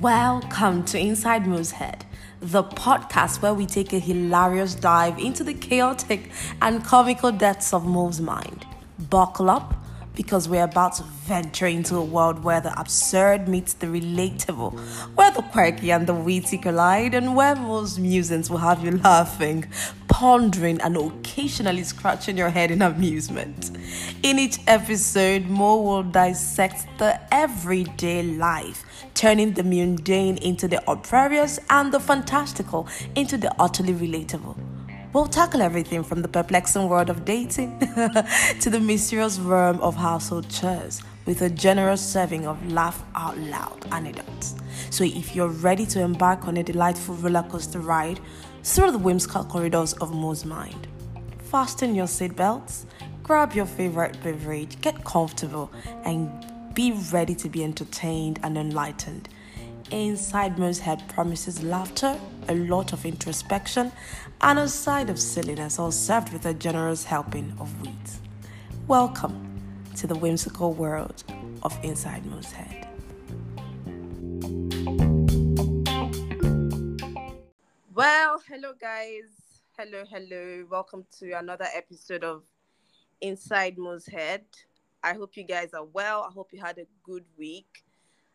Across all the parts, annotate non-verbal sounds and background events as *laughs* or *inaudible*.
Welcome to Inside Mo's head, the podcast where we take a hilarious dive into the chaotic and comical depths of Mo's mind. Buckle up because we're about to venture into a world where the absurd meets the relatable, where the quirky and the witty collide, and where Mo's musings will have you laughing, pondering, and occasionally scratching your head in amusement. In each episode, Mo will dissect the everyday life, turning the mundane into the uproarious and the fantastical into the utterly relatable. We'll tackle everything from the perplexing world of dating *laughs* to the mysterious realm of household chores with a generous serving of laugh out loud anecdotes. So, if you're ready to embark on a delightful roller coaster ride through the whimsical corridors of Mo's mind, fasten your seatbelts, grab your favorite beverage, get comfortable, and be ready to be entertained and enlightened Inside Mo's head promises laughter, a lot of introspection, and a side of silliness, all served with a generous helping of wheat. Welcome to the whimsical world of Inside Mo's head. Well, hello guys. Hello, hello. Welcome to another episode of Inside Mo's head. I hope you guys are well. I hope you had a good week.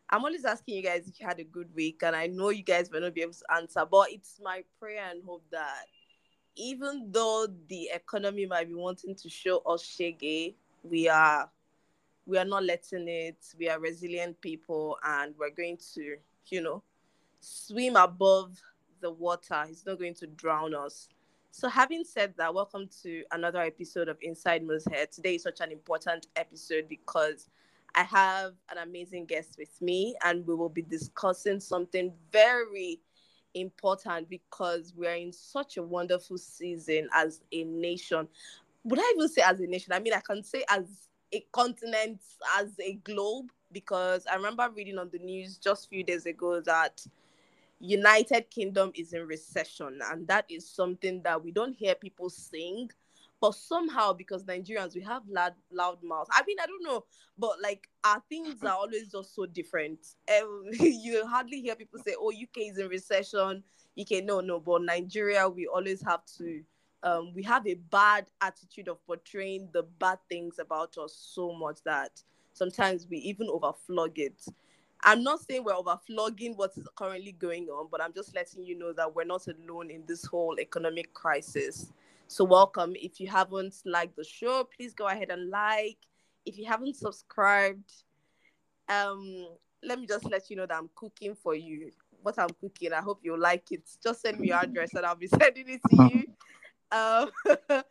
I'm always asking you guys if you had a good week, and I know you guys may not be able to answer, but it's my prayer and hope that even though the economy might be wanting to show us shege, we are we are not letting it. We are resilient people, and we're going to, you know, swim above the water. It's not going to drown us. So, having said that, welcome to another episode of Inside Mo's Head. Today is such an important episode because I have an amazing guest with me, and we will be discussing something very important because we're in such a wonderful season as a nation. Would I even say as a nation? I mean, I can say as a continent, as a globe, because I remember reading on the news just a few days ago that United Kingdom is in recession, and that is something that we don't hear people sing but somehow because Nigerians we have loud loud mouths. I mean, I don't know, but like our things are always just so different. Um, *laughs* you hardly hear people say, "Oh, UK is in recession." UK, no, no, but Nigeria, we always have to. Um, we have a bad attitude of portraying the bad things about us so much that sometimes we even overflog it. I'm not saying we're overflogging what is currently going on, but I'm just letting you know that we're not alone in this whole economic crisis. So, welcome. If you haven't liked the show, please go ahead and like. If you haven't subscribed, um, let me just let you know that I'm cooking for you. What I'm cooking, I hope you like it. Just send me your address and I'll be *laughs* sending it to you. *laughs* Um, *laughs*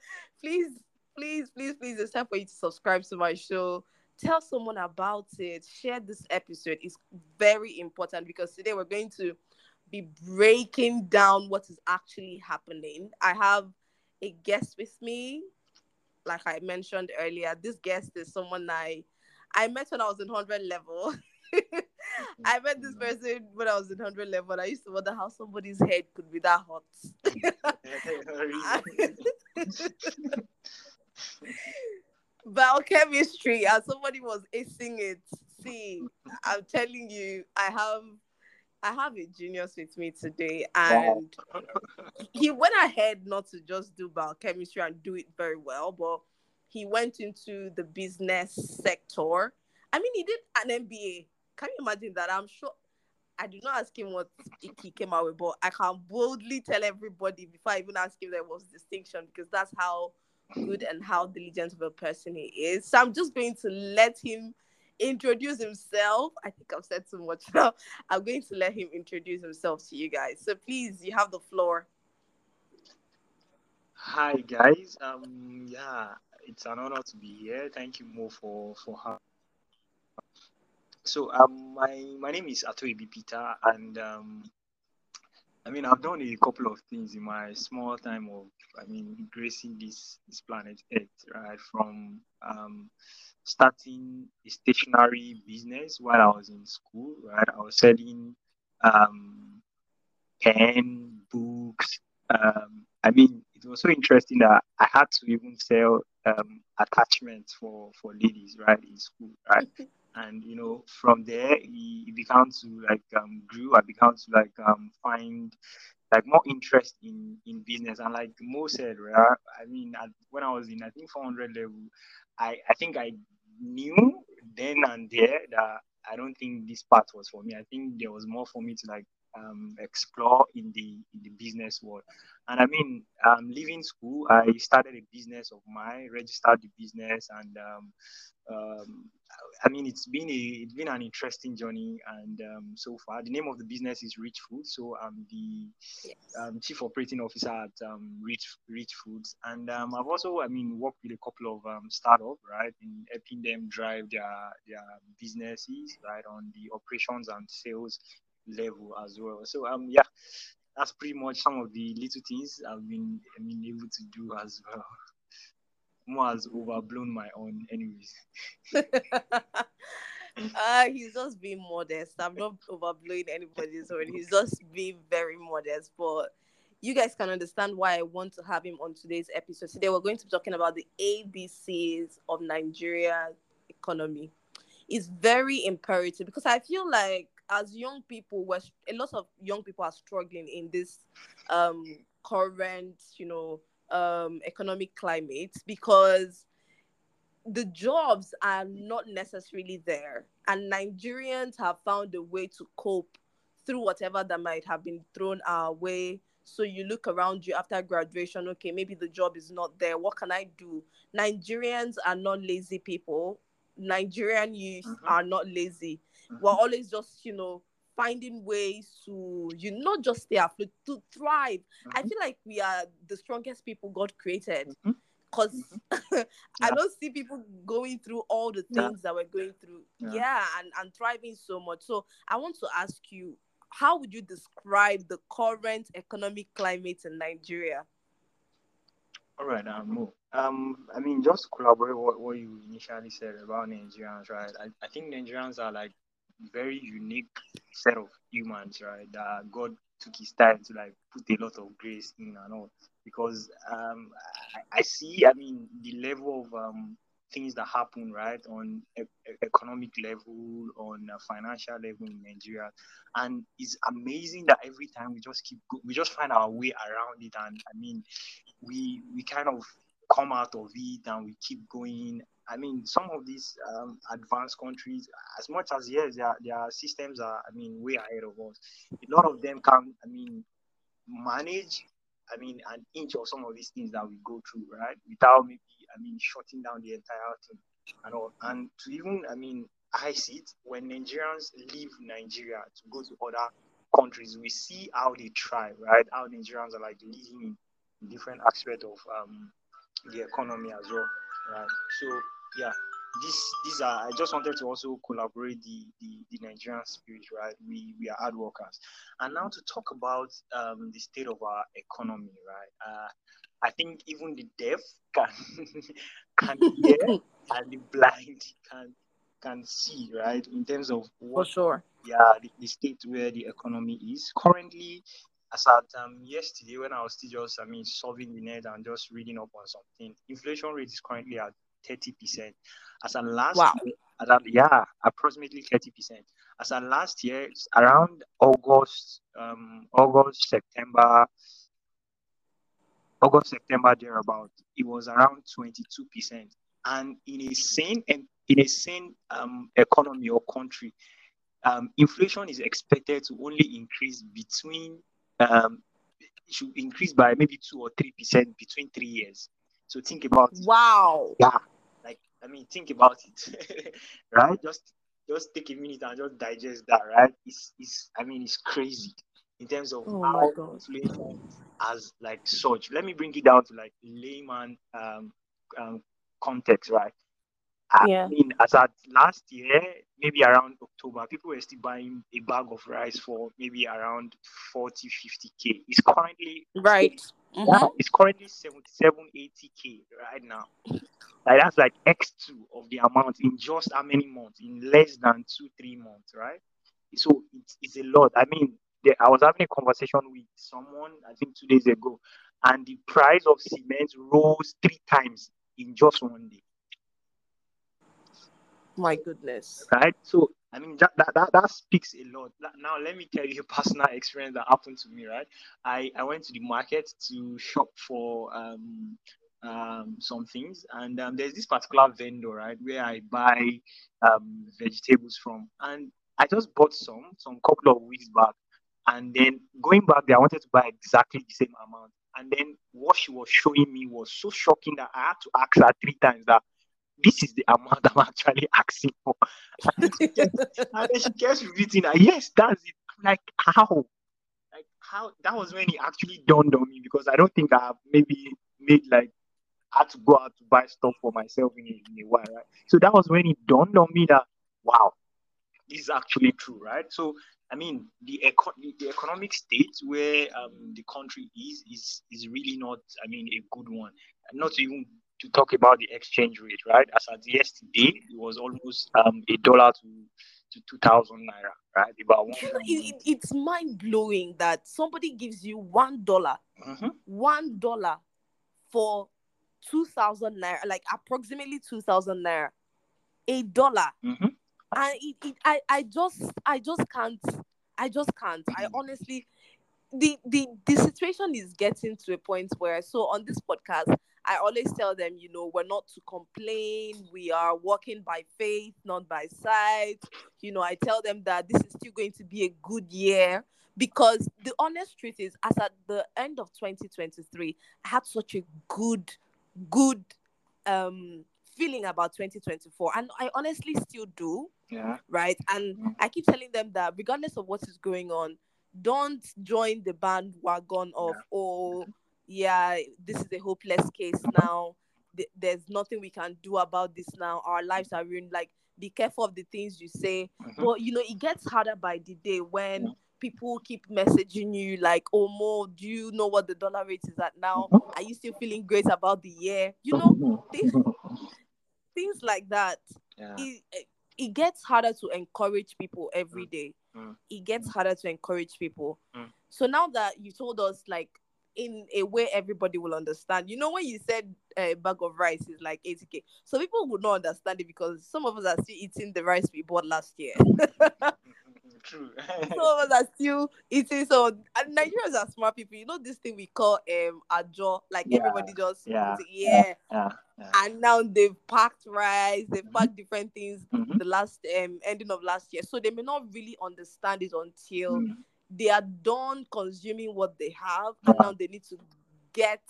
please, please, please, please, it's time for you to subscribe to my show. Tell someone about it. Share this episode. It's very important because today we're going to be breaking down what is actually happening. I have a guest with me. Like I mentioned earlier, this guest is someone I I met when I was in 100 level. *laughs* I met this mm. person when I was in 100 level. And I used to wonder how somebody's head could be that hot. *laughs* Biochemistry, and somebody was acing it. See, I'm telling you, I have I have a genius with me today, and he went ahead not to just do biochemistry and do it very well, but he went into the business sector. I mean, he did an MBA. Can you imagine that? I'm sure. I did not ask him what he came out with, but I can boldly tell everybody before I even ask him there was distinction because that's how good and how diligent of a person he is. So I'm just going to let him introduce himself. I think I've said too much *laughs* now. I'm going to let him introduce himself to you guys. So please, you have the floor. Hi guys. Um yeah, it's an honor to be here. Thank you Mo for for having so um my my name is Atoyebi Peter and um I mean I've done a couple of things in my small time of I mean gracing this this planet Earth, right? From um starting a stationery business while I was in school, right? I was selling um, pen, books. Um, I mean, it was so interesting that I had to even sell um, attachments for for ladies, right, in school, right. and you know, from there, he, began to like um, grew. I began to like um, find like more interest in in business. And like Mo said, right, I mean, when I was in I think 400 level, I I think I knew then and there that I don't think this part was for me. I think there was more for me to like um, explore in the in the business world. And I mean, um, leaving school, I started a business of mine, registered the business, and um, um, I mean, it's been a it's been an interesting journey, and um, so far, the name of the business is Rich Food. So I'm the yes. um, chief operating officer at um, Rich Rich Foods, and um, I've also, I mean, worked with a couple of um, startups, right, in helping them drive their their businesses, right, on the operations and sales level as well. So um, yeah, that's pretty much some of the little things I've been I able to do as well. *laughs* Mo has overblown my own, anyways. uh, *laughs* he's just being modest. I'm not overblowing anybody's own. He's just being very modest. But you guys can understand why I want to have him on today's episode. Today we're going to be talking about the ABCs of Nigeria economy. It's very imperative because I feel like as young people, we're, a lot of young people are struggling in this um, current, you know, um, economic climate because the jobs are not necessarily there, and Nigerians have found a way to cope through whatever that might have been thrown our way. So you look around you after graduation, okay, maybe the job is not there. What can I do? Nigerians are not lazy people. Nigerian youth uh-huh. are not lazy. We're always just, you know, finding ways to you not just stay afloat to thrive mm-hmm. i feel like we are the strongest people god created because mm-hmm. mm-hmm. *laughs* i don't see people going through all the things yeah. that we're going through yeah. yeah, and, and thriving so much so i want to ask you how would you describe the current economic climate in nigeria all right um, um i mean just collaborate what, what you initially said about nigerians right I, I think nigerians are like very unique set of humans, right? That God took his time to like put a lot of grace in and all. Because um, I, I see, I mean, the level of um, things that happen, right, on e- economic level, on financial level in Nigeria, and it's amazing that every time we just keep, go- we just find our way around it, and I mean, we we kind of come out of it and we keep going I mean, some of these um, advanced countries, as much as yes, their their systems are, I mean, way ahead of us. A lot of them can, I mean, manage, I mean, an inch of some of these things that we go through, right? Without maybe, I mean, shutting down the entire thing and all. And to even, I mean, I see it when Nigerians leave Nigeria to go to other countries, we see how they try, right? How Nigerians are like leading in different aspects of um, the economy as well, right? So yeah, this these are I just wanted to also collaborate the, the the Nigerian spirit, right? We we are hard workers. And now to talk about um, the state of our economy, right? Uh, I think even the deaf can *laughs* can hear and the blind can can see, right? In terms of what, For sure. Yeah, the, the state where the economy is currently. As at um, yesterday, when I was still just, I mean, solving the net and just reading up on something, inflation rate is currently at 30%. As a last wow. year, as a, yeah, approximately 30%. As a last year, around August, um, August, September, August, September, thereabout, it was around 22%. And in a sane in a sane um, economy or country, um, inflation is expected to only increase between um, should increase by maybe two or three percent between three years. So think about wow, yeah, I mean, think about it, *laughs* right? Just just take a minute and just digest that, right? It's it's I mean it's crazy in terms of oh how inflation as like such. Let me bring it down to like layman um, um context, right? I yeah. mean, as at last year, maybe around October, people were still buying a bag of rice for maybe around 40, 50k. It's currently right. Mm-hmm. It's currently 77, 80k right now. Like that's like X2 of the amount in just how many months? In less than two, three months, right? So it's, it's a lot. I mean, the, I was having a conversation with someone, I think two days ago, and the price of cement rose three times in just one day. My goodness. Right? So, I mean, that, that, that, that speaks a lot. Now, let me tell you a personal experience that happened to me, right? I, I went to the market to shop for um, um, some things, and um, there's this particular vendor, right, where I buy um, vegetables from. And I just bought some, some couple of weeks back. And then going back there, I wanted to buy exactly the same amount. And then what she was showing me was so shocking that I had to ask her three times that this is the amount I'm actually asking for. and then she kept repeating, yes, that's it. Like, how? Like how that was when it actually dawned on me because I don't think I have maybe made like had to go out to buy stuff for myself in a, in a while, right? So that was when it dawned on me that wow, this is actually true, right? So I mean, the, eco- the economic state where um, the country is is is really not, I mean, a good one. Not even to talk about the exchange rate, right? As at yesterday, it was almost um, a dollar to to two thousand naira, right? About one. It, it's mind blowing that somebody gives you one dollar, Mhm. one dollar for two thousand naira, like approximately two thousand naira, a dollar, Mhm. and it, it, I, I just, I just can't, I just can't. I honestly, the, the, the situation is getting to a point where, so on this podcast, I always tell them, you know, we're not to complain. We are walking by faith, not by sight. You know, I tell them that this is still going to be a good year because the honest truth is, as at the end of 2023, I had such a good, good um feeling about 2024, and I honestly still do Yeah. right? And Mhm. I keep telling them that regardless of what is going on, don't join the bandwagon of Yeah. oh yeah, this is a hopeless case now. Th- There's nothing we can do about this now. Our lives are ruined. Like, be careful of the things you say. Mhm. But you know, it gets harder by the day when Yeah. people keep messaging you like, "Oh, Mo, do you know what the dollar rate is at now? Mhm. Are you still feeling great about the year?" You know, Mhm. things *laughs* things like that yeah. it, it- it gets harder to encourage people every Mm. day. Mm. It gets harder to encourage people. Mm. So now that you told us, like, in a way everybody will understand, you know, when you said a bag of rice is like 80k, so people would not understand it because some of us are still eating the rice we bought last year. *laughs* True. some of us are still eating. So and Nigerians are smart people. You know this thing we call um ajo, like Yeah, everybody just yeah, yeah. yeah. Yeah. And now they've packed rice, they've Mhm. packed different things Mhm. the last um ending of last year. So they may not really understand it until Mm. They are done consuming what they have and now they need to get,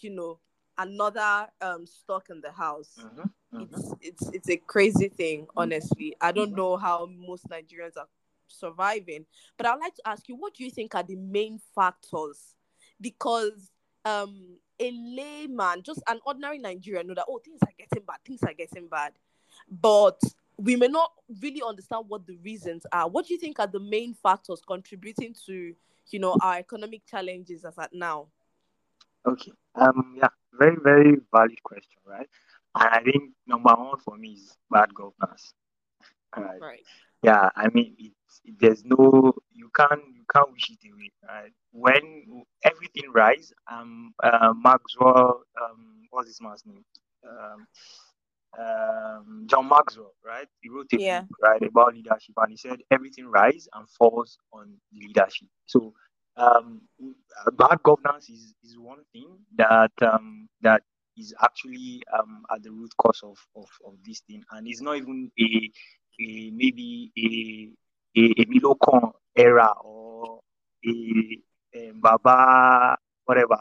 you know, another um stock in the house. Mhm. Mhm. It's it's it's a crazy thing, honestly. I don't Mhm. know how most Nigerians are surviving. But I'd like to ask you, what do you think are the main factors? Because um a layman, just an ordinary Nigerian, know that oh things are getting bad, things are getting bad. But we may not really understand what the reasons are. What do you think are the main factors contributing to, you know, our economic challenges as at now? Okay. Um. Yeah. Very, very valid question, right? And I think number one for me is bad governance. Right. Right. Yeah. I mean, it's there's no you can't you can't wish it away, right? When everything rise, um, uh, Maxwell, um, what's his man's name? Um, um, John Maxwell, right? He wrote a Yeah. book, right, about leadership, and he said everything rises and falls on leadership. So, um, bad governance is, is one thing that um, that is actually um, at the root cause of, of, of this thing, and it's not even a, a maybe a a, a Milocon era or a, a Baba whatever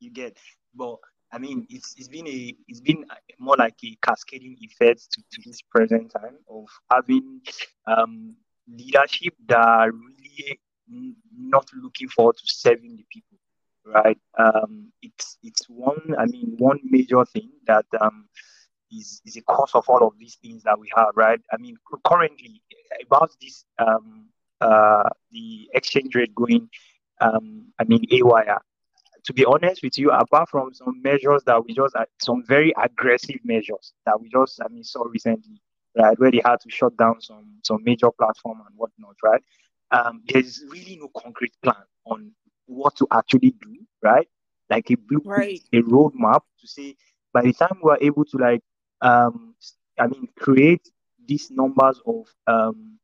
you get, but I mean, it's it's been a it's been more like a cascading effect to, to this present time of having um, leadership that are really not looking forward to serving the people, right? Um, it's it's one I mean one major thing that um, is is a cause of all of these things that we have, right? I mean, currently about this um, uh, the exchange rate going, um, I mean, AYR to be honest with you, apart from some measures that we just, uh, some very aggressive measures that we just, I mean, saw recently, right, where they had to shut down some some major platform and whatnot, right? Um, there's really no concrete plan on what to actually do, right? like a blueprint, Right. a roadmap to say by the time we are able to like um I mean create these numbers of um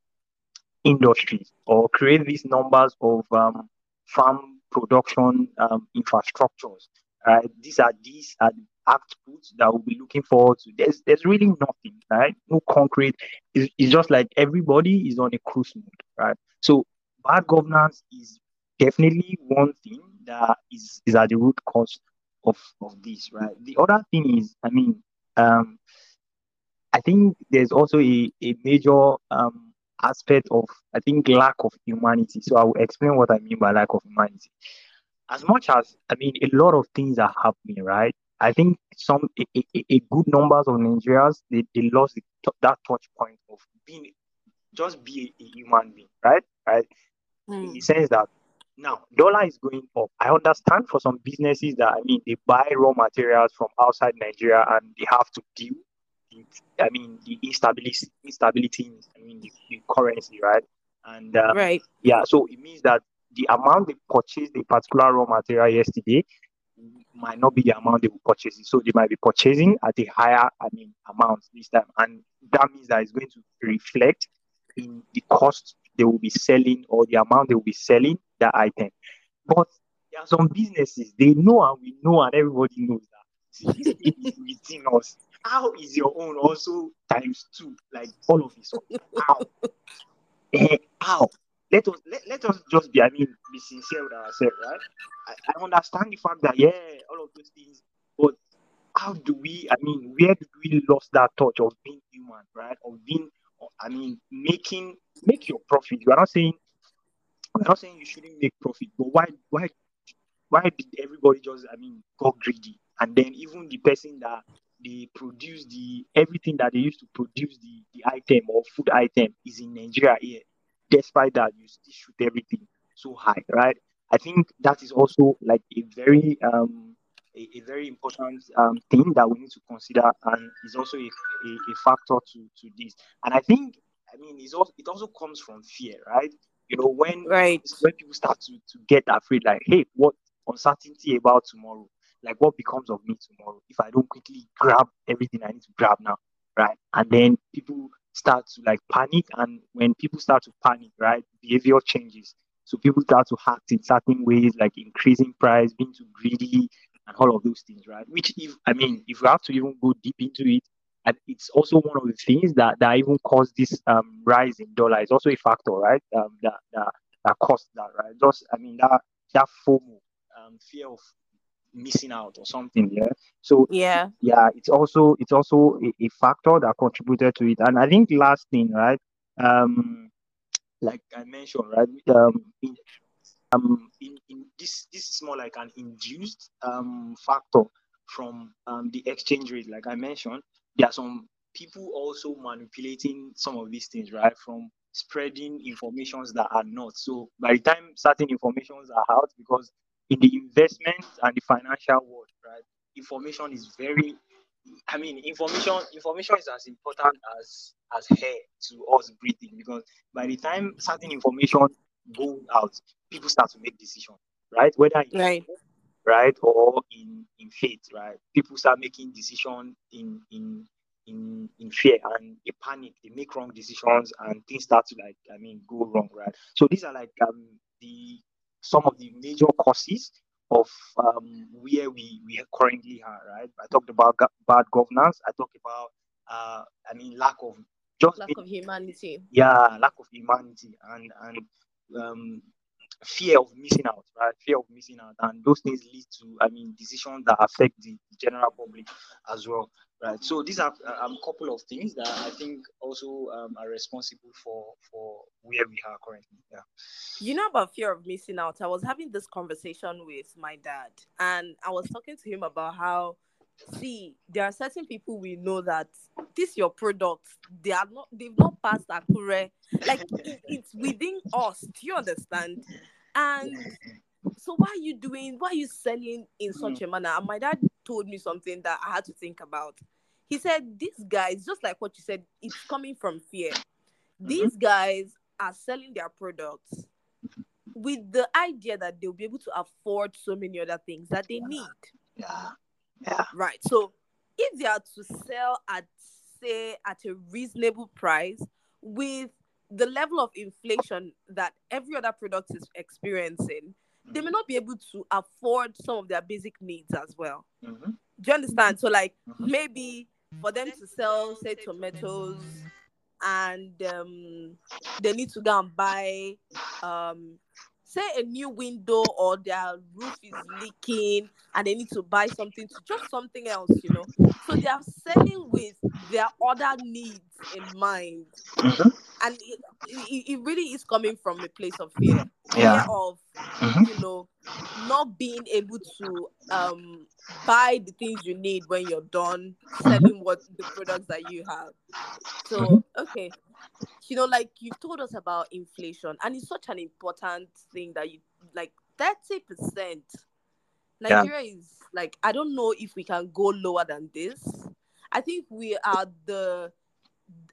industries or create these numbers of um, farm production um, infrastructures. Right? These are these are the outputs that we'll be looking forward to. There's there's really nothing, right? No concrete. It's, it's just like everybody is on a cruise mode, right? So bad governance is definitely one thing that is is at the root cause of of this, right? The other thing is, I mean, um, I think there's also a, a major um, aspect of I think lack of humanity. So I will explain what I mean by lack of humanity. As much as I mean a lot of things are happening, right? I think some a, a, a good numbers of Nigerians they, they lost the, that touch point of being just be a, human being, right? Right? In the Mm. sense that now dollar is going up. I understand for some businesses that I mean they buy raw materials from outside Nigeria and they have to deal I mean the instability instability in I mean the, the currency, right? And um, Right. yeah, so it means that the amount they purchased the particular raw material yesterday might not be the amount they will purchase. So they might be purchasing at a higher, I mean, amount this time. And that means that it's going to reflect in the cost they will be selling or the amount they will be selling that item. But there are some businesses, they know and we know and everybody knows that this thing is within us. How is your own also times two? Like all of this. How? Eh, *laughs* how? Let us let, let us just be, I mean, be sincere with ourselves, right? I, I understand the fact that yeah, all of those things, but how do we, I mean, where do we lost that touch of being human, right? Of being, I mean, making make your profit. You are not saying we're not saying you shouldn't make profit, but why why why did everybody just I mean go greedy? And then even the person that they produce the everything that they used to produce the, the item or food item is in Nigeria here. Despite that, you still shoot everything so high, right? I think that is also like a very um a, a very important um thing that we need to consider and is also a, a, a factor to, to this. And I think I mean it's also it also comes from fear, right? You know, when Right. when people start to, to get afraid, like, hey, what uncertainty about tomorrow? Like, what becomes of me tomorrow if I don't quickly grab everything I need to grab now, right? And then people start to like panic, and when people start to panic, right, behavior changes. So people start to act in certain ways, like increasing price, being too greedy, and all of those things, right? Which, if I mean, if we have to even go deep into it, and it's also one of the things that that even caused this um rise in dollar. It's also a factor, right? Um, that that that caused that, right? Just I mean that that FOMO, um, fear of missing out or something, yeah. So Yeah. yeah, it's also it's also a, a factor that contributed to it. And I think last thing, right? Um, like I mentioned, right? Um, in, um, in, in this this is more like an induced um factor from um the exchange rate. Like I mentioned, there are some people also manipulating some of these things, right? From spreading informations that are not. So by the time certain informations are out, because in the investment and the financial world, right, information is very I mean, information information is as important as as hair to us breathing because by the time certain information goes out, people start to make decisions, right? Whether in Right. right or in in faith, right? People start making decisions in in in in fear and they panic, they make wrong decisions and things start to like I mean go wrong, right? So these are like um the some of the major causes of um, where we, we currently are, right? I talked about bad governance. I talked about, uh, I mean, lack of just Lack of humanity. yeah, lack of humanity and and um, fear of missing out, right? Fear of missing out, and those things lead to, I mean, decisions that affect the general public as well, right? So these are a um, couple of things that I think also um, are responsible for for where we are currently. Yeah. You know about fear of missing out. I was having this conversation with my dad, and I was talking to him about how, see, there are certain people we know that this your product, they are not, they've not passed Akure. Like it, it's within us. Do you understand? And so why are you doing? Why are you selling in such a manner? And my dad told me something that I had to think about. He said, "These guys, just like what you said, it's coming from fear. Mm-hmm. These guys are selling their products with the idea that they'll be able to afford so many other things that they need. Yeah. Yeah. Right. So if they are to sell at say at a reasonable price with the level of inflation that every other product is experiencing, they may not be able to afford some of their basic needs as well. Mm-hmm. Do you understand? So, like, Mhm. maybe for them to sell, say, tomatoes, and um, they need to go and buy, um, say, a new window, or their roof is leaking, and they need to buy something to just something else, you know. So they are selling with their other needs in mind, Mhm. and it, it, it really is coming from a place of fear, Yeah. fear of Mhm. you know not being able to um buy the things you need when you're done selling what the products that you have so Mhm. okay you know like you've told us about inflation and it's such an important thing that you like 30 percent Yeah. nigeria is like i don't know if we can go lower than this i think we are the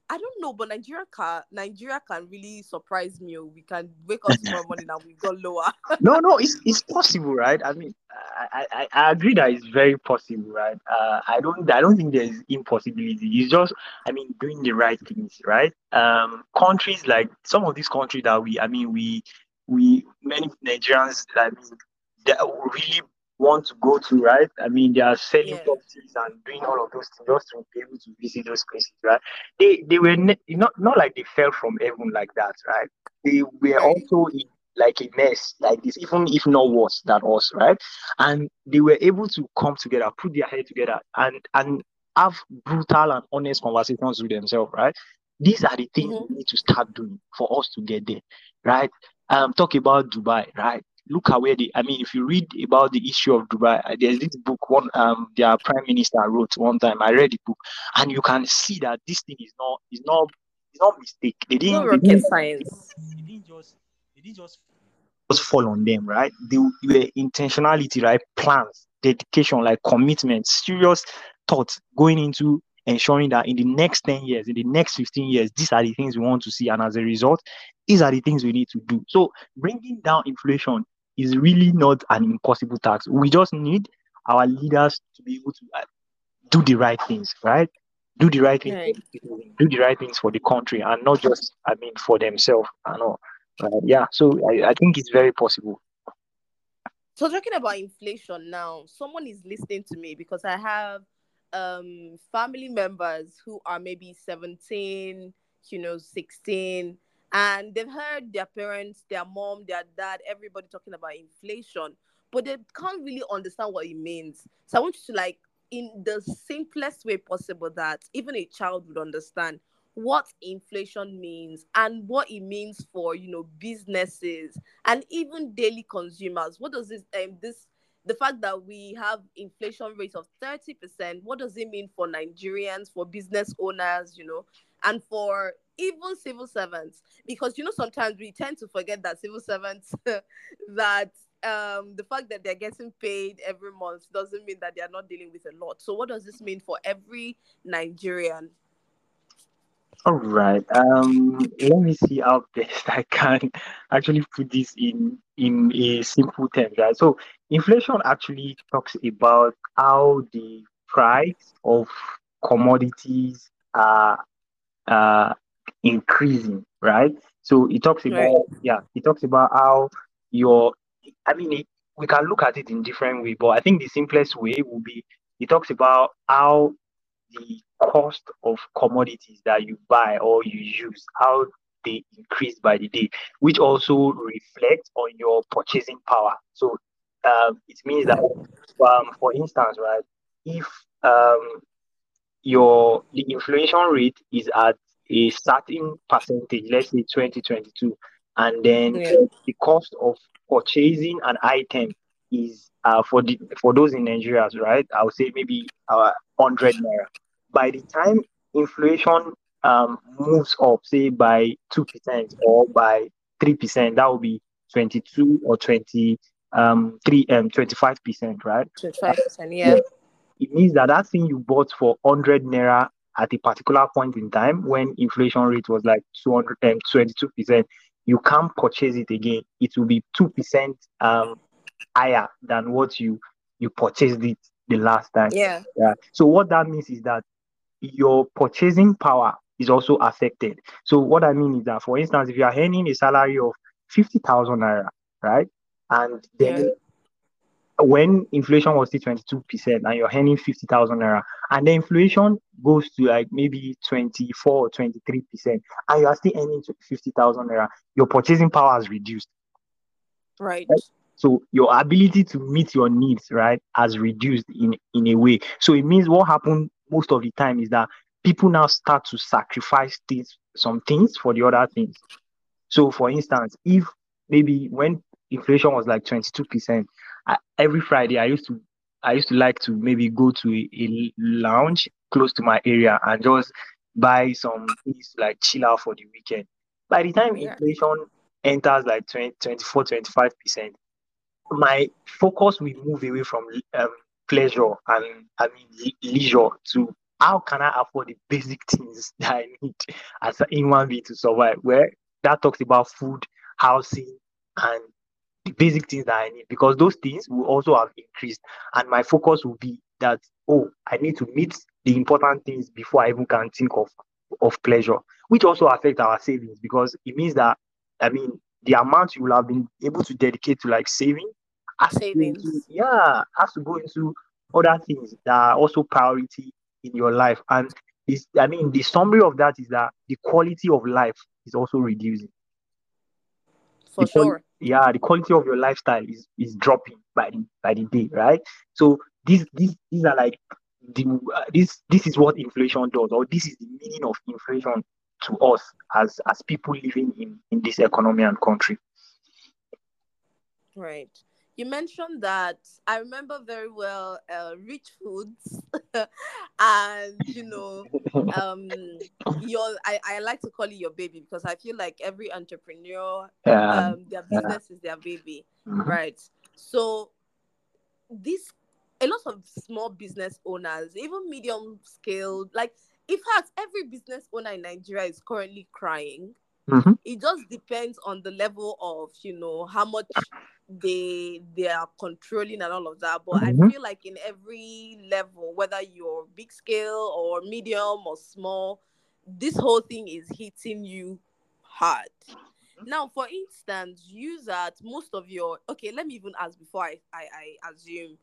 I don't know, but Nigeria can Nigeria can really surprise me. We can wake up *laughs* tomorrow morning and we go lower. no, no, it's it's possible, right? I mean, I, I, I agree that it's very possible, right? Uh, I don't I don't think there's impossibility. It's just, I mean, doing the right things, right? Um, countries like some of these countries that we, I mean, we we many Nigerians, I mean, they really want to go to, right? I mean, they are selling Yeah. properties and doing all of those things just to be able to visit those places, right? They they were ne- not not like they fell from heaven like that, right? They were also in like a mess like this, even if not worse than us, right? And they were able to come together, put their head together, and and have brutal and honest conversations with themselves, right? These are the things Mhm. we need to start doing for us to get there, right? Um, talk about Dubai, right? Look at where they. I mean, if you read about the issue of Dubai, uh, there's this book one um their prime minister wrote one time. I read the book, and you can see that this thing is not is not it's not mistake. They It's not didn't, they rocket didn't science. they didn't just they didn't just just fall on them, right? They were intentionality, right? Plans, dedication, like commitment, serious thoughts going into ensuring that in the next 10 years, in the next 15 years, these are the things we want to see. And as a result, these are the things we need to do. So bringing down inflation is really not an impossible task. We just need our leaders to be able to uh, do the right things, right? Do the right things, Right. do the right things for the country and not just, I mean, for themselves and all. Right? Yeah, so I, I think it's very possible. So talking about inflation now, someone is listening to me because I have um family members who are maybe 17, you know, 16, and they've heard their parents, their mom, their dad, everybody talking about inflation, but they can't really understand what it means. So I want you to like in the simplest way possible that even a child would understand what inflation means and what it means for you know businesses and even daily consumers. What does this um this the fact that we have inflation rate of 30% what does it mean for nigerians for business owners you know and for even civil servants? Because you know sometimes we tend to forget that civil servants *laughs* that um the fact that they're getting paid every month doesn't mean that they're not dealing with a lot. So what does this mean for every nigerian All right. Um, let me see how *laughs* best I can actually put this in in a simple terms, right? So inflation actually talks about how the price of commodities are uh increasing, right? So it talks about Right. yeah, it talks about how your I mean it, we can look at it in different way, but I think the simplest way would be it talks about how the cost of commodities that you buy or you use, how they increase by the day, which also reflects on your purchasing power. So um, it means that, um, for instance, right, if um, your the inflation rate is at a certain percentage, let's say 2022, and then Yeah. the cost of purchasing an item is uh, for the for those in Nigeria, right? I would say maybe uh, 100 naira. By the time inflation um, moves up, say by two percent or by three percent, that will be 22 or 20 um um 25 percent, right? 25% yeah it means that that thing you bought for 100 naira at a particular point in time when inflation rate was like 200 and 22 percent you can't purchase it again. It will be two percent um higher than what you you purchased it the last time. Yeah. Yeah. So what that means is that your purchasing power is also affected. So what I mean is that, for instance, if you are earning a salary of fifty thousand naira, right, and then Yeah. when inflation was still twenty two percent, and you're earning fifty thousand naira, and the inflation goes to like maybe twenty four or twenty three percent, and you are still earning fifty thousand naira, your purchasing power has reduced. Right. So your ability to meet your needs, right, has reduced in in a way. So it means what happened most of the time is that people now start to sacrifice things, some things for the other things. So for instance, if maybe when inflation was like 22%, I, every Friday I used to I used to like to maybe go to a, a lounge close to my area and just buy some things to, like chill out for the weekend. By the time Yeah. inflation enters like 20, 24, 25%, my focus will move away from um, pleasure and I mean leisure to how can I afford the basic things *laughs* that I need as a human being to survive? Where that talks about food, housing, and the basic things that I need because those things will also have increased, and my focus will be that oh, I need to meet the important things before I even can think of of pleasure, which also affect our savings because it means that I mean the amount you will have been able to dedicate to like saving has to go Savings. into, yeah, has to go into other things that are also priority in your life. And is I mean the summary of that is that the quality of life is also reducing. For The sure. yeah, the quality of your lifestyle is is dropping by the by the day, right? So these these these are like the uh, this this is what inflation does, or this is the meaning of inflation to us as as people living in in this economy and country. Right. You mentioned that I remember very well uh, rich foods *laughs* and you know um your I, I like to call it your baby because I feel like every entrepreneur Yeah. um their yeah. business is their baby. Mhm. Right. So this a lot of small business owners, even medium scale, like in fact every business owner in Nigeria is currently crying Mhm. it just depends on the level of you know how much they they are controlling and all of that but i Mhm. feel like in every level whether you're big scale or medium or small this whole thing is hitting you hard now for instance use that most of your okay let me even ask before i i, I assume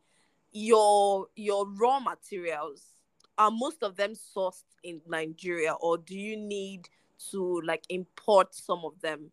your your raw materials are most of them sourced in nigeria or do you need to like import some of them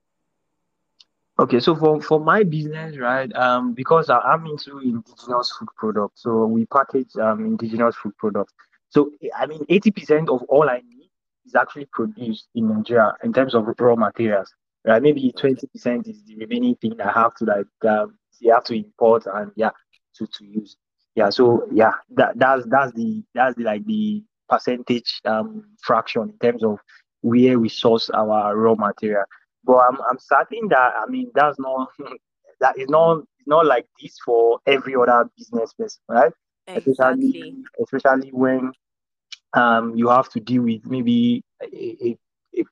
Okay, so for for my business, right, um, because I, I'm into indigenous food products, so we package um indigenous food products. So I mean, 80% of all I need is actually produced in Nigeria in terms of raw materials, right? Maybe 20% is the remaining thing I have to like um, you have to import and yeah, to to use. Yeah, so yeah, that that's that's the that's the like the percentage um fraction in terms of where we source our raw material. But I'm I'm certain that I mean that's not *laughs* that is not it's not like this for every other business person, right? exactly Especially especially when um you have to deal with maybe a, a, a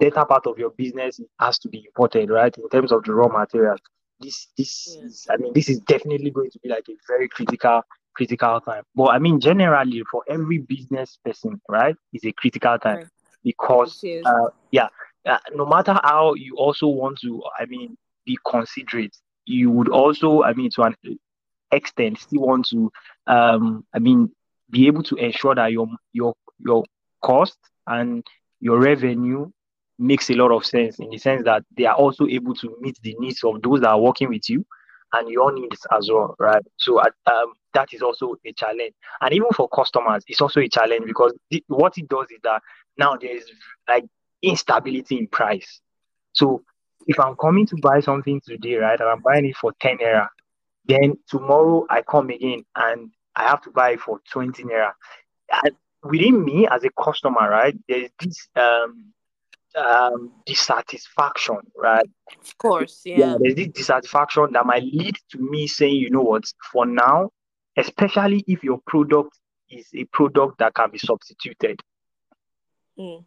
data part of your business has to be imported, right? In terms of the raw material. This this Yeah. is I mean this is definitely going to be like a very critical critical time. But I mean generally for every business person, right, is a critical time Right. Because uh, yeah, uh, no matter how you also want to, I mean, be considerate, you would also, I mean, to an extent, still want to, um, I mean, be able to ensure that your your your cost and your revenue makes a lot of sense in the sense that they are also able to meet the needs of those that are working with you and your needs as well, right? So uh, um, that is also a challenge, and even for customers, it's also a challenge because the, what it does is that now there is like instability in price. So if I'm coming to buy something today, right, and I'm buying it for 10 naira, then tomorrow I come again and I have to buy it for 20 naira. And within me as a customer, right, there's this um um dissatisfaction, right? Of course, Yeah, yeah. there's this dissatisfaction that might lead to me saying, you know what, for now, especially if your product is a product that can be substituted, Mm.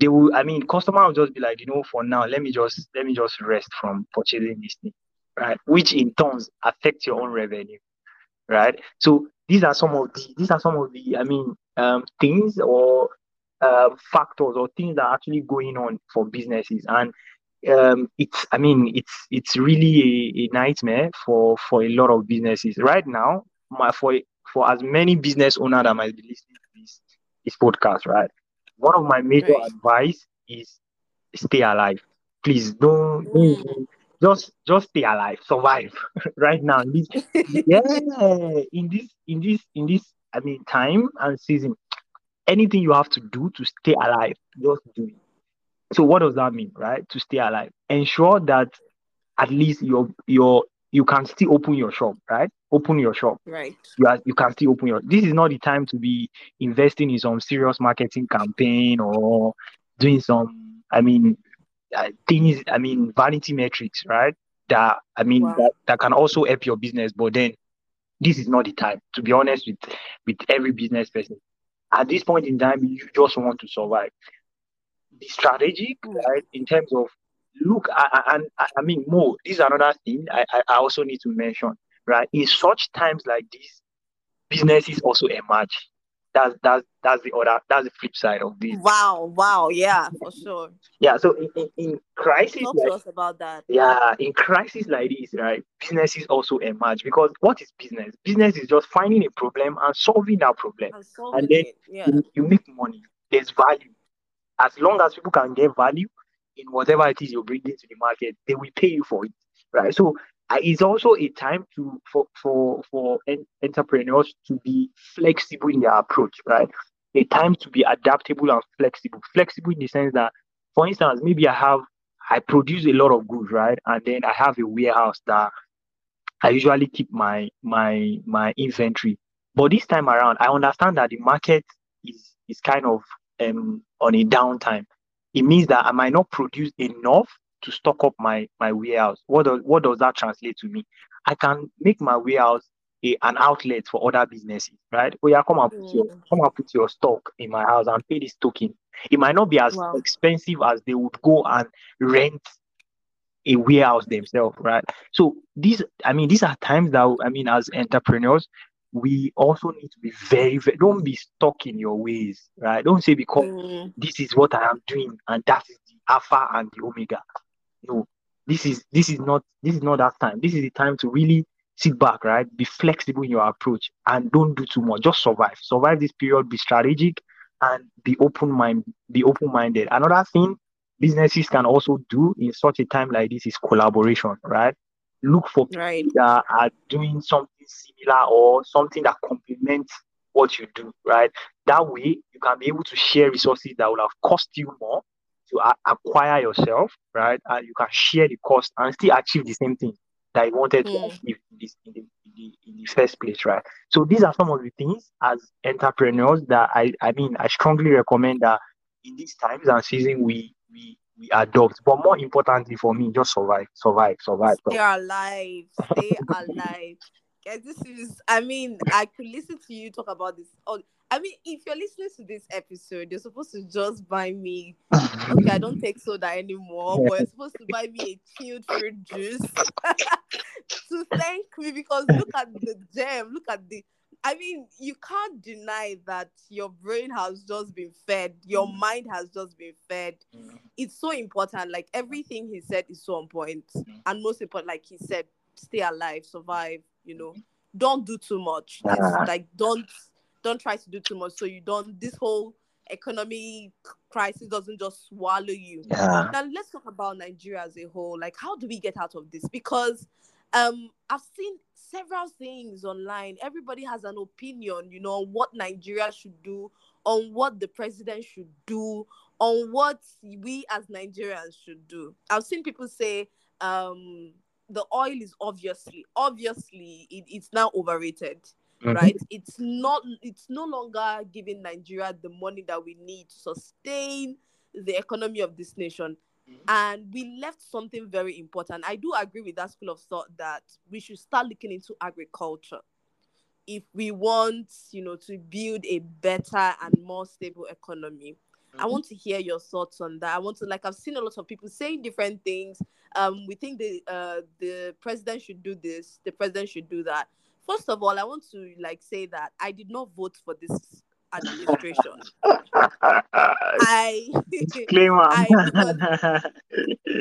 they will i mean customer will just be like you know for now let me just let me just rest from purchasing this thing right? Which in turns affect your own revenue right? So these are some of the these are some of the i mean um, things or uh, factors or things that are actually going on for businesses. And um, it's i mean it's it's really a, a, nightmare for for a lot of businesses. Right now my for for as many business owners that might be listening to this this podcast right one of my major right. advice is stay alive. Please don't, don't just just stay alive survive *laughs* right now. In this yeah in this in this in this i mean time and season anything you have to do to stay alive just do it. So what does that mean, right? To stay alive, ensure that at least your your you can still open your shop, right? Open your shop. Right. You are, you can still open your. This is not the time to be investing in some serious marketing campaign or doing some. I mean, uh, things. I mean, vanity metrics, right? That I mean wow. that, that can also help your business, but then this is not the time. To be honest with with every business person, at this point in time, you just want to survive The strategic, mm. right? In terms of look, and I, mean, more. This is another thing I, I also need to mention, right? In such times like this, businesses also emerge. That's that's that's the other that's the flip side of this. Wow, wow, yeah, for sure. Yeah, so in, in, in crisis, talk like, to us about that. Yeah, in crisis like this, right? Businesses also emerge because what is business? Business is just finding a problem and solving that problem, and, and then yeah. you, you make money. There's value as long as people can get value in whatever it is you're bringing to the market, they will pay you for it, right? So uh, it's also a time to for for for en- entrepreneurs to be flexible in their approach, right? A time to be adaptable and flexible. Flexible in the sense that, for instance, maybe I have I produce a lot of goods, right? And then I have a warehouse that I usually keep my my my inventory. But this time around, I understand that the market is is kind of um, on a downtime, it means that I might not produce enough to stock up my my warehouse. What does what does that translate to me? I can make my warehouse a, an outlet for other businesses, right? Where you come and put mm. your come and put your stock in my house and pay this token. It might not be as wow. expensive as they would go and rent a warehouse themselves, right? So these, I mean, these are times that I mean, as entrepreneurs, we also need to be very, very don't be stuck in your ways, right? Don't say because mm. this is what I am doing and that is the alpha and the omega. No, this is this is not this is not that time. This is the time to really sit back, right? Be flexible in your approach and don't do too much. Just survive. Survive this period, be strategic and be open mind, be open-minded. Another thing businesses can also do in such a time like this is collaboration, right? Look for right. people that are doing something similar or something that complements what you do, right? That way, you can be able to share resources that will have cost you more to a- acquire yourself, right? And you can share the cost and still achieve the same thing that you wanted mm. to achieve in, this, in, the, in, the, in the first place, right? So these are some of the things as entrepreneurs that I, I mean, I strongly recommend that in these times and season we we we adopt. But more importantly for me, just survive, survive, survive. They are alive. They are alive. This is I mean, I could listen to you talk about this. Oh, I mean, if you're listening to this episode, you're supposed to just buy me. Okay, I don't take soda anymore, but you're supposed to buy me a chilled fruit juice *laughs* to thank me because look at the gem, look at the I mean, you can't deny that your brain has just been fed, your mind has just been fed. It's so important. Like everything he said is so. Mm. And most important, like he said, stay alive, survive, you know. Don't do too much. like don't don't try to do too much so you don't this whole economy crisis doesn't just swallow you. Yeah. Now let's talk about Nigeria as a whole. Like how do we get out of this? Because um I've seen several things online. Everybody has an opinion, you know, on what Nigeria should do, on what the president should do, on what we as Nigerians should do. I've seen people say um, the oil is obviously, obviously, it, it's now overrated. Mm-hmm. Right, it's not. It's no longer giving Nigeria the money that we need to sustain the economy of this nation. Mm-hmm. And we left something very important. I do agree with that school of thought that we should start looking into agriculture if we want, you know, to build a better and more stable economy. I want to hear your thoughts on that. I want to like I've seen a lot of people saying different things. Um, we think the uh the president should do this, the president should do that. First of all, I want to like say that I did not vote for this administration. *laughs* I *laughs* I, *laughs*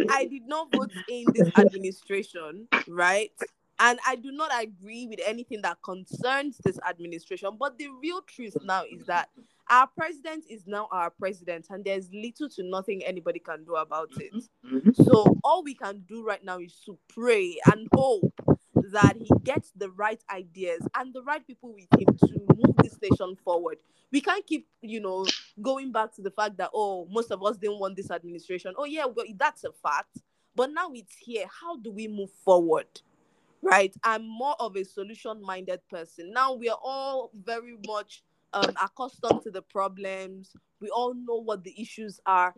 I did not vote in this administration, right? And I do not agree with anything that concerns this administration. But the real truth now is that our president is now our president, and there's little to nothing anybody can do about it. Mm-hmm. So all we can do right now is to pray and hope that he gets the right ideas and the right people with him to move this nation forward. We can't keep, you know, going back to the fact that oh, most of us didn't want this administration. Oh yeah, well that's a fact. But now it's here. How do we move forward? Right? I'm more of a solution-minded person. Now we are all very much um, accustomed to the problems. We all know what the issues are.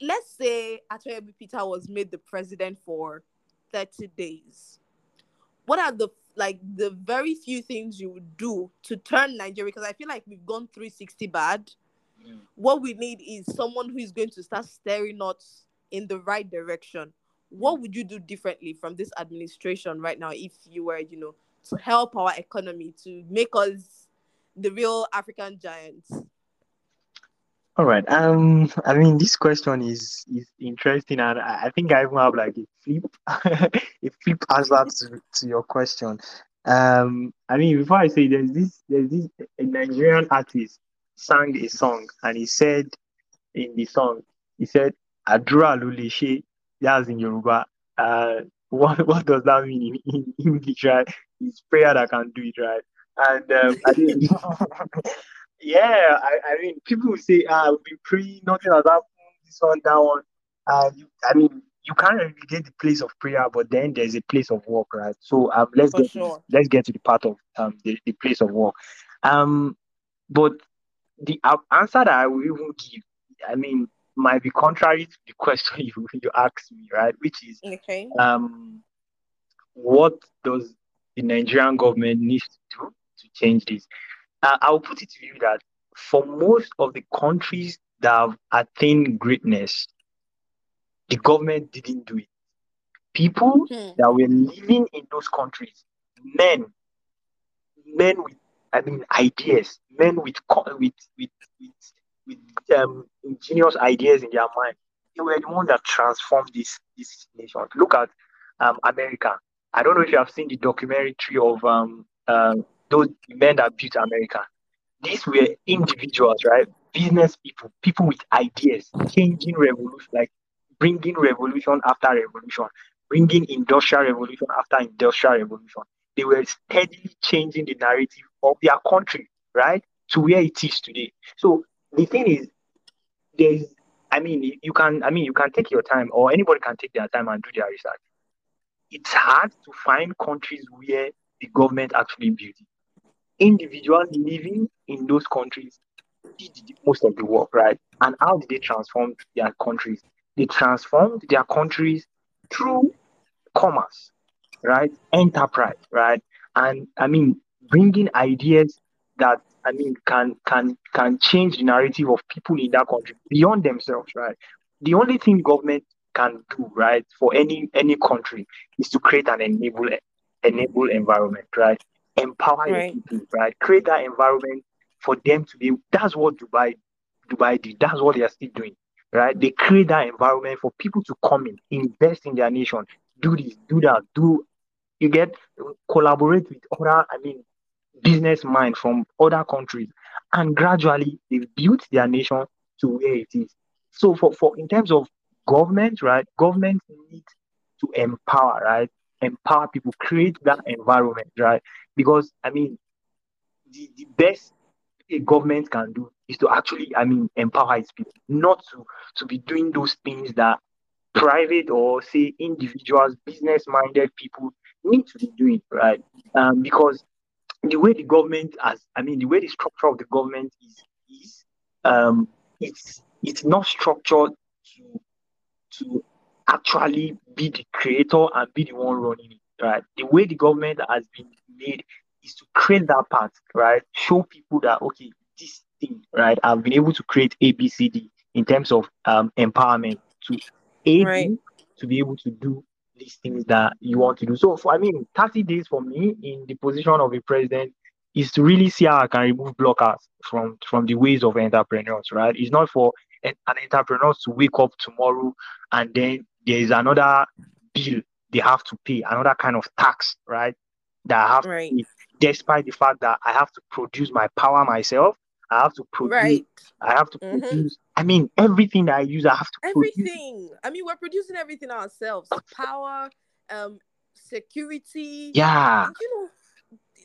Let's say Atoyebi Peter was made the president for 30 days what are the like the very few things you would do to turn Nigeria? Because I feel like we've gone 360 bad. What we need is someone who is going to start steering us in the right direction. What would you do differently from this administration right now if you were, you know, to help our economy to make us the real African giants? All right. Um, I mean, this question is is interesting, and I, think I even have like a flip, *laughs* a flip answer to, to your question. Um, I mean, before I say, there's this there's this a Nigerian artist sang a song, and he said in the song, he said, "Adura lulishe," that's in Yoruba. Uh, *laughs* what what does that mean in, in English? Right? It's prayer that can do it, right? And um, I think *laughs* yeah, I, I mean, people will say, ah, we've been praying, nothing has happened, this one, that one. Uh, you, I mean, you can't really get the place of prayer, but then there's a place of work, right? So um, let's For get sure. let's get to the part of um the, the place of work. Um, but the uh, answer that I will even give, I mean, might be contrary to the question *laughs* you you asked me, right? Which is, okay. um, what does the Nigerian government need to do to change this? uh, I'll put it to you that for most of the countries that have attained greatness, the government didn't do it. People mm. that were living in those countries, men, men with, I mean, ideas, men with with with with, with um, ingenious ideas in their mind, they were the ones that transformed this this nation. Look at um, America. I don't know if you have seen the documentary of um, uh, those men that built America. These were individuals, right? Business people, people with ideas, changing revolution, like bringing revolution after revolution, bringing industrial revolution after industrial revolution. They were steadily changing the narrative of their country, right, to where it is today. So the thing is, there's, I mean, you can, I mean, you can take your time, or anybody can take their time and do their research. It's hard to find countries where the government actually built it individuals living in those countries did most of the work, right? And how did they transform their countries? They transformed their countries through commerce, right? Enterprise, right? And I mean, bringing ideas that I mean can can can change the narrative of people in that country beyond themselves, right? The only thing government can do, right, for any any country is to create an enable enable environment, right? empower right. people, right? Create that environment for them to be. That's what Dubai, Dubai did. That's what they are still doing, right? They create that environment for people to come in, invest in their nation, do this, do that, do. You get collaborate with other. I mean, business mind from other countries, and gradually they've built their nation to where it is. So, for for in terms of government, right? Government needs to empower, right? Empower people, create that environment, right? Because I mean, the, the best a government can do is to actually, I mean, empower its people, not to to be doing those things that private or say individuals, business-minded people need to be doing, right? Um, because the way the government has, I mean, the way the structure of the government is is um, it's it's not structured to to actually be the creator and be the one running it, right? The way the government has been made is to create that part, right? Show people that okay, this thing, right? I've been able to create ABCD in terms of um, empowerment to aid Right. to be able to do these things that you want to do. So, for, I mean, 30 days for me in the position of a president is to really see how I can remove blockers from from the ways of entrepreneurs, right? It's not for an, an entrepreneur to wake up tomorrow and then there is another bill they have to pay, another kind of tax, right? That I have Right. to pay, despite the fact that I have to produce my power myself. I have to produce. Right. I have to Mhm. produce. I mean, everything that I use, I have to produce. Everything. I mean, we're producing everything ourselves. Power, um, security. Yeah, And, you know,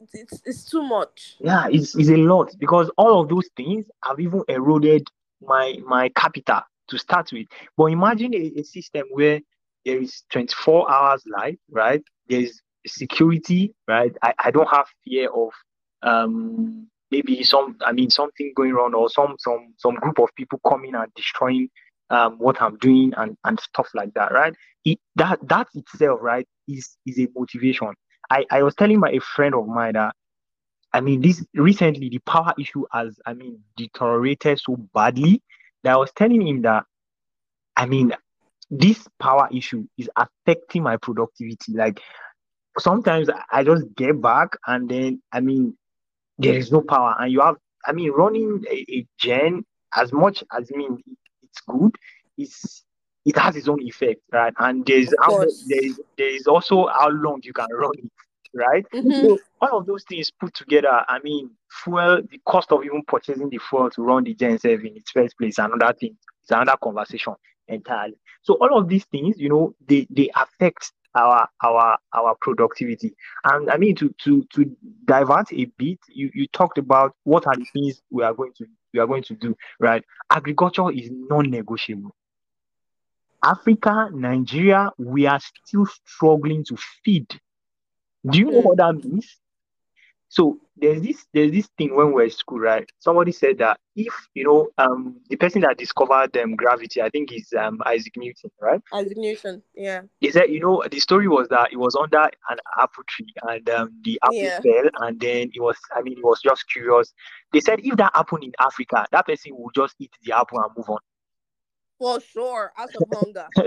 it's, it's it's too much. yeah, it's, it's a lot because all of those things have even eroded my my capital to start with. But imagine a, a system where there is 24 hours light, right? There's security, right? I, I don't have fear of um maybe some I mean something going wrong or some some some group of people coming and destroying um what I'm doing and and stuff like that, right? It, that that itself, right, is is a motivation. I, I was telling my a friend of mine that I mean this recently the power issue has I mean deteriorated so badly that I was telling him that I mean this power issue is affecting my productivity. Like sometimes I just get back and then I mean there is no power and you have I mean running a, a gen as much as I mean it's good, it's it has its own effect, right? And there's how, there is there is also how long you can run it, right? Mhm. So all of those things put together, I mean, fuel, the cost of even purchasing the fuel to run the Gen 7 in its first place, another thing, it's another conversation entirely. So all of these things, you know, they they affect our our our productivity. And I mean to to to divert a bit, you, you talked about what are the things we are going to we are going to do, right? Agriculture is non-negotiable. Africa, Nigeria, we are still struggling to feed. Do you know Mm. what that means? So there's this there's this thing when we're in school, right? Somebody said that if you know um the person that discovered um gravity, I think is um Isaac Newton, right? Isaac Newton. Yeah. He said, you know, the story was that it was under an apple tree and um the apple Yeah. fell and then it was I mean it was just curious. They said if that happened in Africa, that person will just eat the apple and move on. For sure. Out of hunger. *laughs*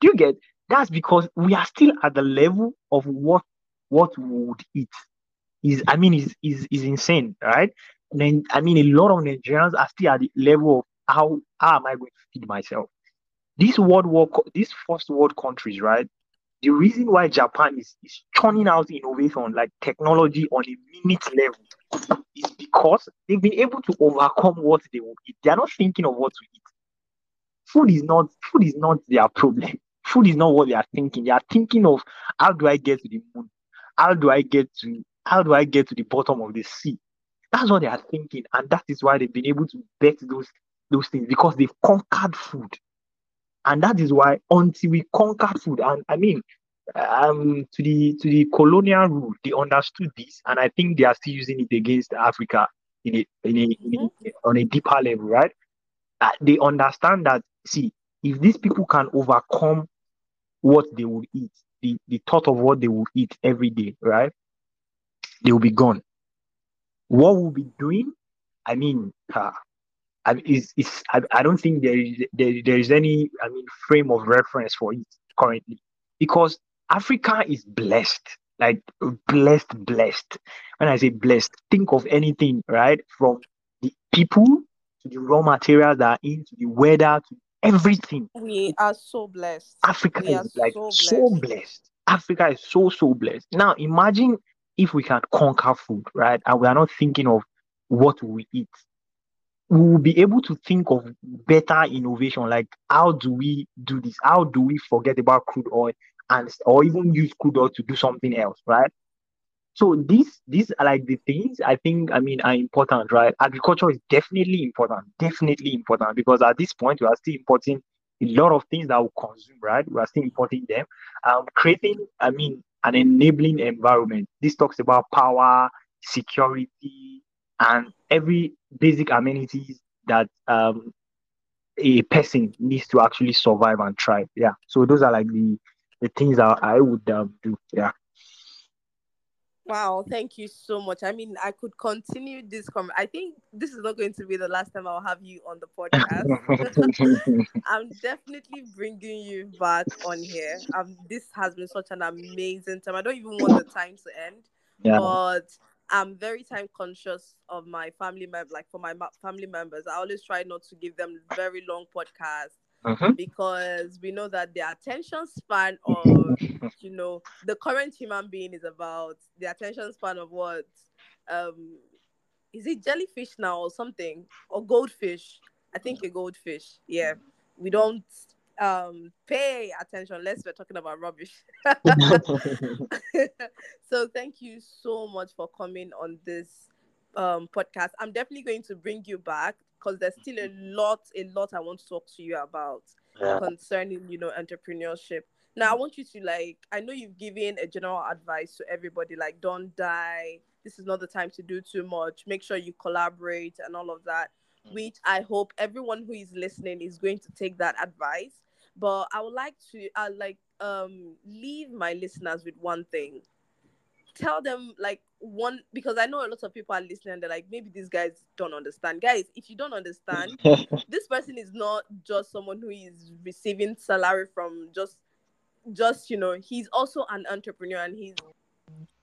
Do you get? That's because we are still at the level of what what we would eat. Is I mean is is is insane, right? Then I mean a lot of Nigerians are still at the level of how how am I going to feed myself? These world war these first world countries, right? The reason why Japan is, is churning out innovation like technology on a minute level is because they've been able to overcome what they will eat. They are not thinking of what to eat. Food is not food is not their problem. *laughs* Food is not what they are thinking. They are thinking of how do I get to the moon? How do I get to how do I get to the bottom of the sea? That's what they are thinking, and that is why they've been able to bet those those things because they've conquered food, and that is why until we conquered food, and I mean, um, to the to the colonial rule, they understood this, and I think they are still using it against Africa in a, in a, in a on a deeper level, right? Uh, they understand that see, if these people can overcome what they would eat, the, the thought of what they would eat every day, right? They will be gone. What we'll be doing, I mean, uh, I, is, is, I, I don't think there is there, there is any I mean frame of reference for it currently because Africa is blessed, like blessed, blessed. When I say blessed, think of anything right from the people to the raw materials that are in to the weather to everything. We are so blessed. Africa We is like so so blessed. blessed. Africa is so so blessed. Now imagine if we can conquer food, right? And we are not thinking of what we eat. We will be able to think of better innovation, like how do we do this? How do we forget about crude oil and or even use crude oil to do something else, right? So these these are like the things I think I mean are important, right? Agriculture is definitely important, definitely important because at this point we are still importing a lot of things that we consume, right? We are still importing them. Um, creating, I mean, an enabling environment. This talks about power, security, and every basic amenities that um a person needs to actually survive and thrive. Yeah. So those are like the the things that I would um, do. Yeah. Wow, thank you so much. I mean, I could continue this. Com- I think this is not going to be the last time I'll have you on the podcast. *laughs* I'm definitely bringing you back on here. Um, this has been such an amazing time. I don't even want the time to end, yeah. but I'm very time conscious of my family members. Like for my ma- family members, I always try not to give them very long podcasts Mhm. because we know that the attention span of *laughs* you know the current human being is about the attention span of what um is it jellyfish now or something? Or goldfish? I think a goldfish yeah. We don't um pay attention unless we're talking about rubbish. *laughs* So thank you so much for coming on this um podcast. I'm definitely going to bring you back because there's still a lot a lot i want to talk to you about Yeah. concerning you know entrepreneurship. Now i want you to like i know you've given a general advice to everybody like don't die. This is not the time to do too much. Make sure you collaborate and all of that which i hope everyone who is listening is going to take that advice. But i would like to uh, like um leave my listeners with one thing. Tell them like one because i know a lot of people are listening and they're like maybe these guys don't understand. Guys if you don't understand *laughs* this person is not just someone who is receiving salary from just just you know he's also an entrepreneur and he's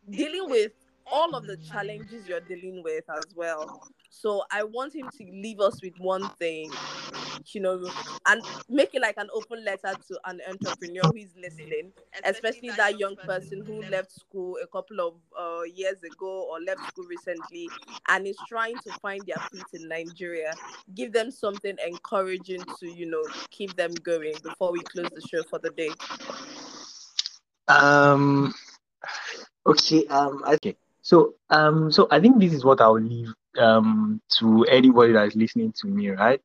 dealing with all of the challenges you're dealing with as well so i want him to leave us with one thing you know and make it like an open letter to an entrepreneur who is listening especially that young person who left school a couple of uh, years ago or left school recently and is trying to find their feet in Nigeria. Give them something encouraging to, you know, keep them going before we close the show for the day. Um. Okay. Um. Okay. So um. So I think this is what I'll leave um to anybody that is listening to me. Right.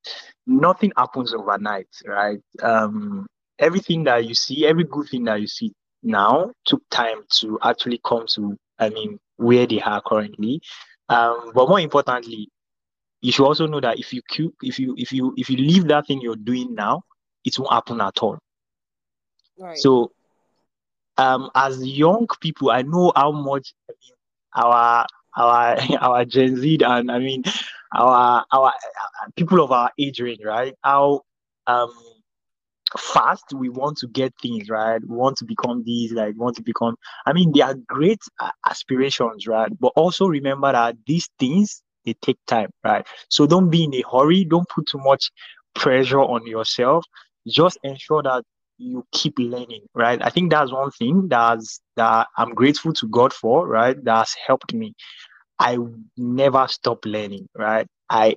Nothing happens overnight. Right. Um. Everything that you see, every good thing that you see now, took time to actually come to. I mean, where they are currently. Um. But more importantly, you should also know that if you keep, if you if you if you leave that thing you're doing now, it won't happen at all. Right. So, um, as young people, I know how much I mean, our our *laughs* our Gen Z and I mean our our people of our age range, right? How um fast we want to get things right. We want to become these, like want to become. I mean, they are great uh, aspirations, right? But also remember that these things they take time, right? So don't be in a hurry. Don't put too much pressure on yourself. Just ensure that you keep learning, right? I think that's one thing that's that I'm grateful to God for, right? That's helped me. I never stop learning, right? I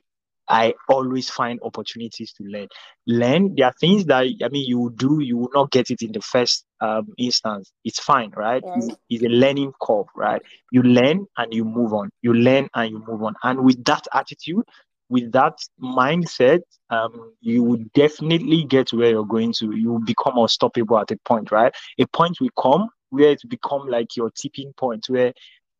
I always find opportunities to learn. Learn. There are things that I mean you do, you will not get it in the first um, instance. It's fine, right? It's, Right. it's a learning curve, right? You learn and you move on. You learn and you move on. And with that attitude, with that mindset, um, you will definitely get to where you're going to. You will become unstoppable at a point, right? A point will come where it become like your tipping point where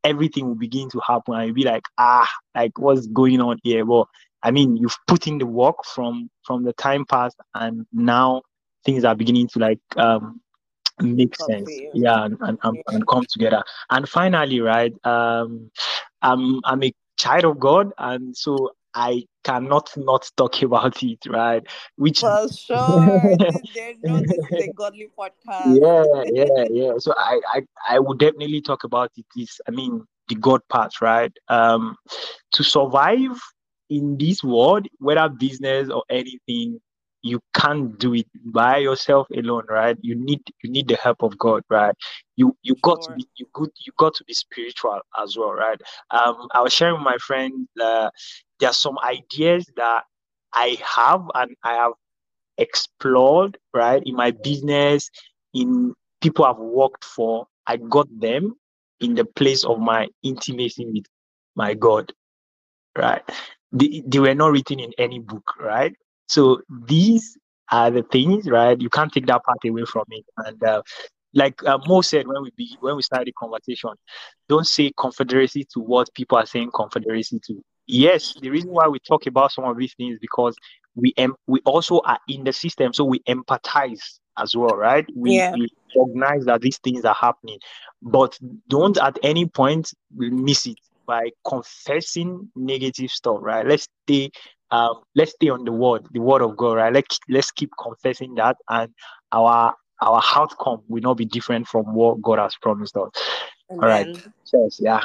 everything will begin to happen and you'll be like, ah, like what's going on here? Well, I mean, you've put in the work from from the time past and now things are beginning to like um make Come sense yeah and, and, and, and come together and finally right um i'm i'm a child of god and so i cannot not talk about it right which For sure. *laughs* They know this is a godly podcast. yeah yeah yeah so I, I i would definitely talk about it is i mean the god part right um to survive in this world whether business or anything you can't do it by yourself alone right? You need you need the help of god right? You you got to be you good you got to be spiritual as well right? Um i was sharing with my friend uh, there are some ideas that i have and i have explored right in my business in people I've worked for, I got them in the place of my intimacy with my God, right? They, they were not written in any book, right? So these are the things, right? You can't take that part away from it. And uh, like uh, Mo said when we be, when we started the conversation, don't say confederacy to what people are saying confederacy to. Yes, the reason why we talk about some of these things is because we em- we also are in the system, so we empathize as well, right? We, Yeah. we recognize that these things are happening, but don't at any point miss it by confessing negative stuff, right? Let's stay um, let's stay on the word, the word of God, right? Let's let's keep confessing that, and our our outcome will not be different from what God has promised us. Amen. All right, cheers, yeah.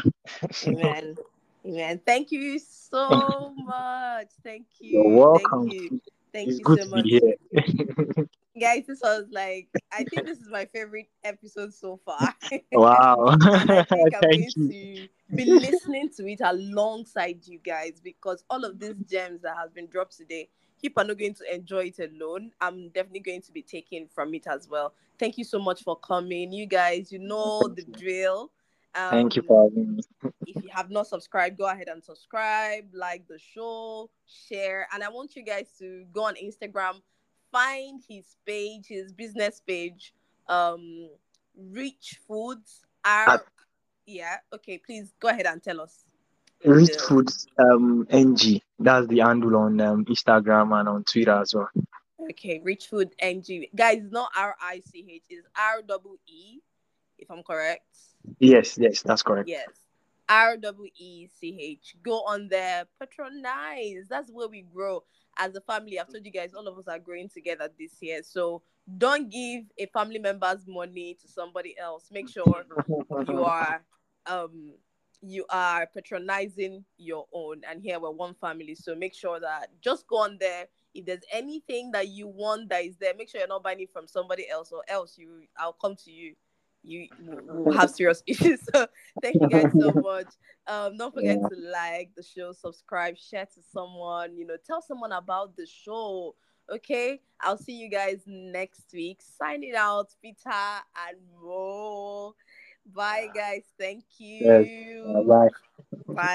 Amen. *laughs* Amen. Thank you so much. Thank you. You're welcome. Thank you. Thank it's you good so to much. be here. *laughs* Guys, this was like I think this is my favorite episode so far. *laughs* wow. I think *laughs* I'm Thank going you. to be listening to it alongside you guys because all of these gems that has been dropped today, people are not going to enjoy it alone. I'm definitely going to be taking from it as well. Thank you so much for coming. You guys, you know the drill. Um, Thank you for having me. if you have not subscribed, go ahead and subscribe, like the show, share. And I want you guys to go on Instagram, find his page, his business page, um, Reech Foods. R Uh, yeah, okay, please go ahead and tell us. Reech the- Foods um NG. That's the handle on um, Instagram and on Twitter as well. Okay, Reech Food NG. Guys, not R I C H, it's R double E, if I'm correct. Yes, yes, that's correct. Yes. R W E C H. Go on there, patronize. That's where we grow as a family. I've told you guys, all of us are growing together this year. So don't give a family member's money to somebody else. Make sure *laughs* you are um you are patronizing your own and here we're one family so make sure that just go on there if there's anything that you want that is there make sure you're not buying it from somebody else or else you i'll come to you you will have serious *laughs* issues so thank you guys so *laughs* much um don't forget Yeah. to like the show subscribe share to someone you know tell someone about the show okay i'll see you guys next week signing out peter and mo bye guys thank you Yes. Bye. Bye.